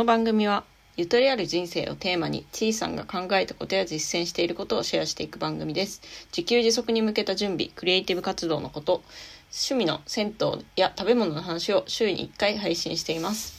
の番組はゆとりある人生をテーマにちいさんが考えたことや実践していることをシェアしていく番組です。自給自足に向けた準備クリエイティブ活動のこと趣味の銭湯や食べ物の話を週に1回配信しています。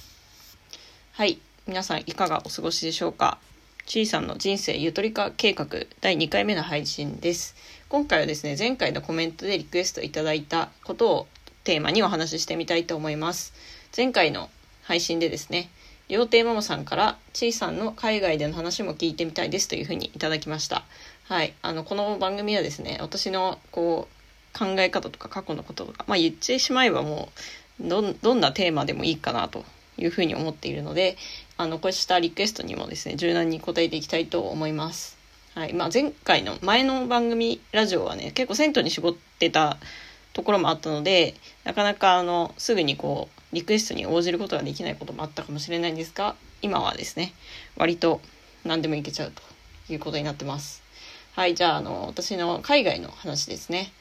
はい皆さんいかがお過ごしでしょうか？ちいさんの人生ゆとり化計画第2回目の配信です。今回はですね前回のコメントでリクエストいただいたことをテーマにお話ししてみたいと思います。前回の配信でですね料亭ママさんからちいさんの海外での話も聞いてみたいですというふうにいただきました。はい。あのこの番組はですね私のこう考え方とか過去のこととかまあ言ってしまえばもうどどんなテーマでもいいかなというふうに思っているのであのこうしたリクエストにもですね柔軟に答えていきたいと思います。はい。まあ、前回の前の番組ラジオはね結構銭湯に絞ってたところもあったのでなかなかあのすぐにこうリクエストに応じることができないこともあったかもしれないんですが今はですね割と何でもいけちゃうということになってます。はいじゃああの私の海外の話ですね。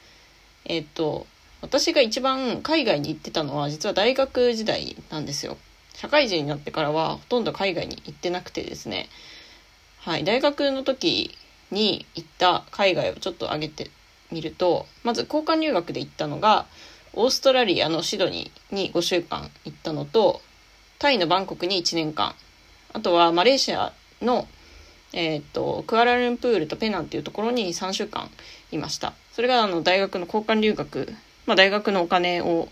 えっと私が一番海外に行ってたのは実は大学時代なんですよ。社会人になってからはほとんど海外に行ってなくてですね。はい大学の時に行った海外をちょっと挙げてみるとまず交換留学で行ったのがオーストラリアのシドニーに5週間行ったのとタイのバンコクに1年間。あとはマレーシアの、えーと、クアラルンプールとペナンっていうところに3週間いました。それがあの大学の交換留学、まあ、大学のお金を、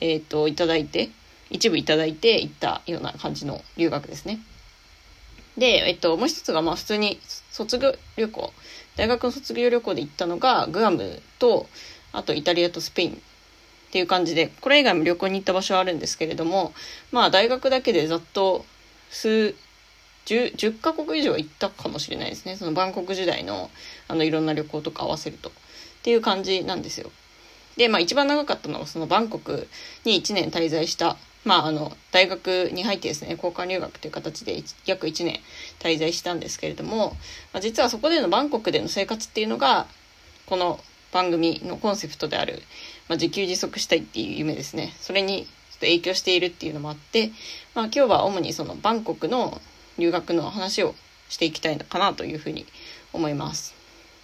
えーと、いただいて一部いただいて行ったような感じの留学ですね。で、えっと、もう一つがまあ普通に卒業旅行。大学の卒業旅行で行ったのがグアムとあとイタリアとスペインっていう感じでこれ以外も旅行に行った場所はあるんですけれどもまあ大学だけでざっと数 10, 10カ国以上行ったかもしれないですね。そのバンコク時代のあのいろんな旅行とか合わせると。っていう感じなんですよ。でまあ一番長かったのはそのバンコクに1年滞在したまああの大学に入ってですね交換留学という形で約1年滞在したんですけれども、まあ、実はそこでのバンコクでの生活っていうのがこの番組のコンセプトであるまあ、自給自足したいっていう夢ですねそれにちょっと影響しているっていうのもあって、まあ、今日は主にそのバンコクの留学の話をしていきたいのかなというふうに思います。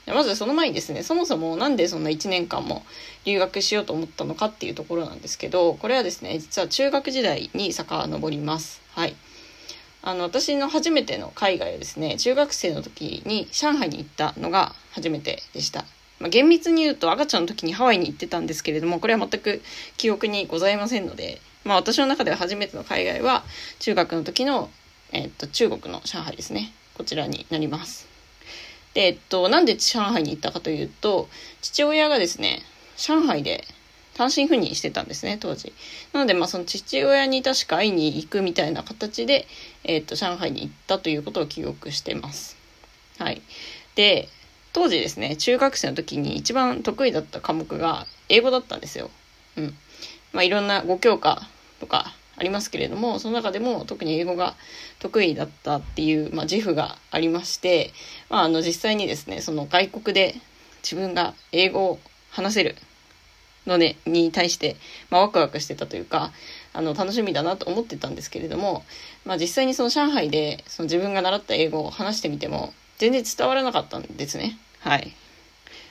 まずその前にですねそもそも何でそんな1年間も留学しようと思ったのかっていうところなんですけどこれはですね実は中学時代に遡ります。はいあの私の初めての海外はですね中学生の時に上海に行ったのが初めてでした。まあ、厳密に言うと赤ちゃんの時にハワイに行ってたんですけれどもこれは全く記憶にございませんので、まあ、私の中では初めての海外は中学の時の、えっと、中国の上海ですね。こちらになります。で、えっと、なんで上海に行ったかというと父親がですね上海で単身赴任してたんですね当時。なのでまあその父親に確か会いに行くみたいな形で、えっと、上海に行ったということを記憶してます。はい。で当時ですね中学生の時に一番得意だった科目が英語だったんですよ。うんまあ、いろんな5教科とかありますけれどもその中でも特に英語が得意だったっていう、まあ、自負がありまして、まあ、あの実際にですねその外国で自分が英語を話せるの、ね、に対して、まあ、ワクワクしてたというかあの楽しみだなと思ってたんですけれども、まあ、実際にその上海でその自分が習った英語を話してみても全然伝わらなかったんですね。はい。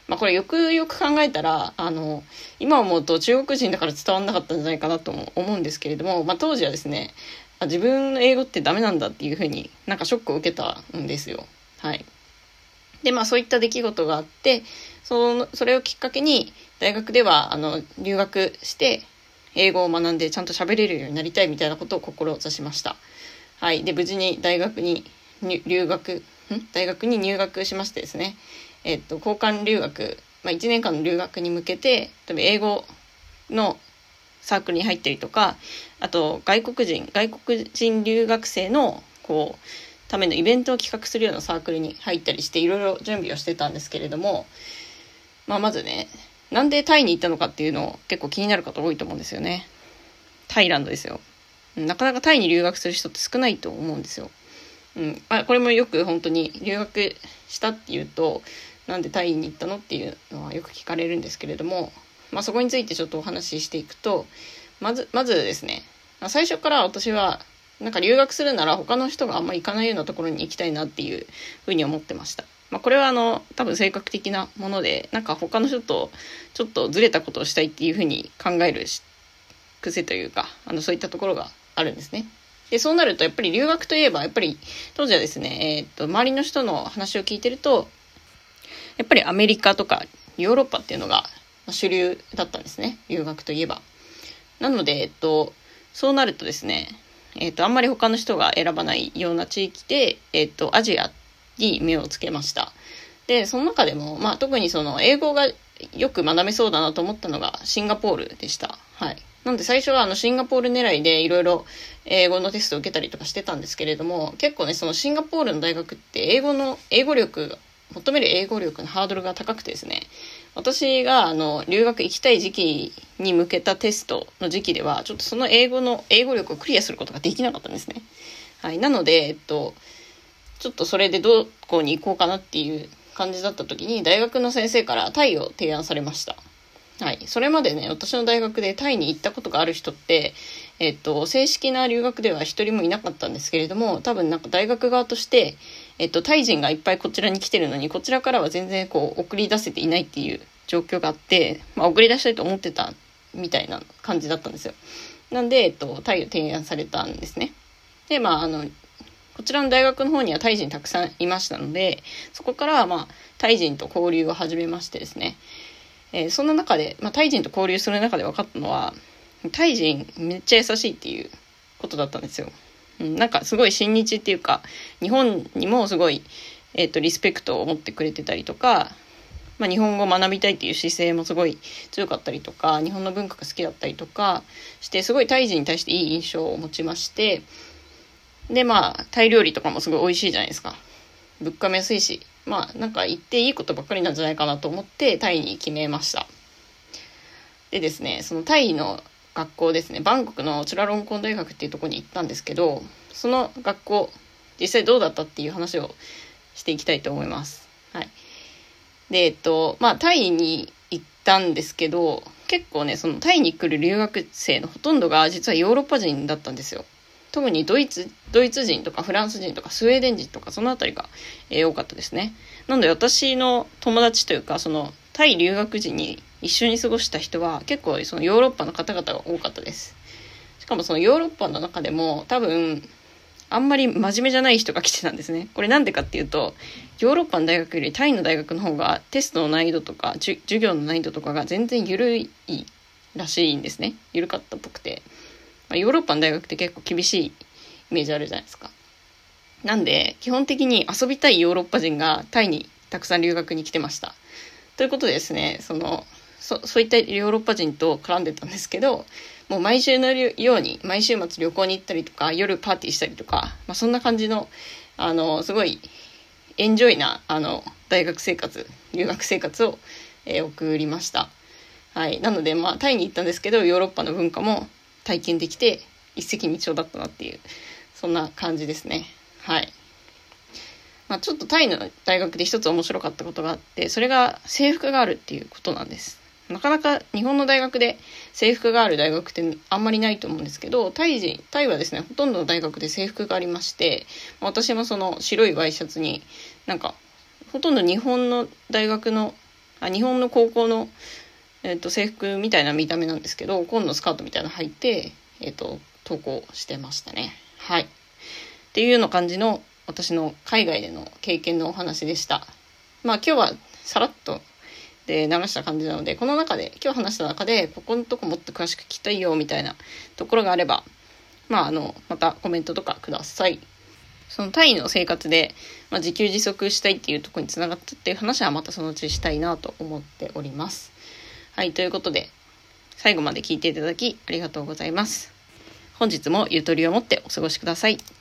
まあこれよくよく考えたら、あの、今思うと中国人だから伝わんなかったんじゃないかなとも思うんですけれども、まあ当時はですね、自分の英語ってダメなんだっていうふうになんかショックを受けたんですよ。はい。で、まあそういった出来事があって、その、それをきっかけに大学では、あの、留学して、英語を学んでちゃんと喋れるようになりたいみたいなことを志しました。はい。で、無事に大学に留学、ん？大学に入学しましてですね。えっと、交換留学、まあ、1年間の留学に向けて、例えば英語のサークルに入ったりとか、あと外国人、外国人留学生の、こう、ためのイベントを企画するようなサークルに入ったりして、いろいろ準備をしてたんですけれども、まあ、まずね、なんでタイに行ったのかっていうのを結構気になる方多いと思うんですよね。タイランドですよ。なかなかタイに留学する人って少ないと思うんですよ。うん。あ、これもよく本当に留学したっていうと、なんでタイに行ったのっていうのはよく聞かれるんですけれども、まあ、そこについてちょっとお話ししていくとまずまずですね、まあ、最初から私はなんか留学するなら他の人があんま行かないようなところに行きたいなっていうふうに思ってました。まあ、これはあの多分性格的なものでなんか他の人とちょっとずれたことをしたいっていうふうに考える癖というかあのそういったところがあるんですね。でそうなるとやっぱり留学といえばやっぱり当時はですね、えー、っと周りの人の話を聞いてるとやっぱりアメリカとかヨーロッパっていうのが主流だったんですね留学といえば。なので、えっと、そうなるとですね、えっと、あんまり他の人が選ばないような地域で、えっと、アジアに目をつけました。で、その中でも、まあ、特にその英語がよく学べそうだなと思ったのがシンガポールでした。はい。なんで最初はあのシンガポール狙いでいろいろ英語のテストを受けたりとかしてたんですけれども、結構ね、そのシンガポールの大学って英語の、英語力、求める英語力のハードルが高くてですね、私があの留学行きたい時期に向けたテストの時期では、ちょっとその英語の、英語力をクリアすることができなかったんですね。はい。なので、えっと、ちょっとそれでどこに行こうかなっていう感じだった時に、大学の先生からタイを提案されました。はい。それまでね、私の大学でタイに行ったことがある人って、えっと、正式な留学では一人もいなかったんですけれども、多分なんか大学側として、えっと、タイ人がいっぱいこちらに来てるのに、こちらからは全然こう、送り出せていないっていう状況があって、まあ、送り出したいと思ってたみたいな感じだったんですよ。なんで、えっと、タイを提案されたんですね。で、まあ、あの、こちらの大学の方にはタイ人たくさんいましたので、そこから、まあ、タイ人と交流を始めましてですね、えー、そんな中で、まあ、タイ人と交流する中で分かったのは、タイ人めっちゃ優しいっていうことだったんですよ。うん、なんかすごい親日っていうか、日本にもすごい、えっ、ー、と、リスペクトを持ってくれてたりとか、まあ、日本語を学びたいっていう姿勢もすごい強かったりとか、日本の文化が好きだったりとかして、すごいタイ人に対していい印象を持ちまして、で、まあ、タイ料理とかもすごい美味しいじゃないですか。物価も安いし、まあなんか言っていいことばっかりなんじゃないかなと思ってタイに決めました。でですね、そのタイの学校ですね、バンコクのチュラロンコン大学っていうとこに行ったんですけど、その学校、実際どうだったっていう話をしていきたいと思います。はい。で、えっと、まあタイに行ったんですけど、結構ね、そのタイに来る留学生のほとんどが実はヨーロッパ人だったんですよ。特にドイツ、ドイツ人とかフランス人とかスウェーデン人とかそのあたりが、えー、多かったですね。なので私の友達というか、そのタイ留学時に一緒に過ごした人は結構そのヨーロッパの方々が多かったです。しかもそのヨーロッパの中でも多分あんまり真面目じゃない人が来てたんですね。これなんでかっていうと、ヨーロッパの大学よりタイの大学の方がテストの難易度とか授業の難易度とかが全然緩いらしいんですね。緩かったっぽくて。まあ、ヨーロッパの大学って結構厳しいイメージあるじゃないですか。なんで、基本的に遊びたいヨーロッパ人がタイにたくさん留学に来てました。ということでですね、その、そそういったヨーロッパ人と絡んでたんですけど、もう毎週のように、毎週末旅行に行ったりとか、夜パーティーしたりとか、まあ、そんな感じの、あの、すごい、エンジョイな、あの、大学生活、留学生活を、えー、送りました。はい。なので、まあ、タイに行ったんですけど、ヨーロッパの文化も体験できて一石二鳥だったなっていうそんな感じですねはいまあ、ちょっとタイの大学で一つ面白かったことがあってそれが制服があるっていうことなんですなかなか日本の大学で制服がある大学ってあんまりないと思うんですけどタイ人タイはですねほとんどの大学で制服がありまして私もその白いワイシャツになんかほとんど日本の大学のあ日本の高校のえ、ー、と、制服みたいな見た目なんですけど、紺のスカートみたいなの履いて、えっ、ー、と、投稿してましたね。はい。っていうような感じの私の海外での経験のお話でした。まあ今日はさらっとで流した感じなので、この中で、今日話した中で、ここのとこもっと詳しく聞きたいよみたいなところがあれば、まああの、またコメントとかください。そのタイの生活で、まあ、自給自足したいっていうところにつながったっていう話はまたそのうちしたいなと思っております。はい、ということで、最後まで聞いていただきありがとうございます。本日もゆとりを持ってお過ごしください。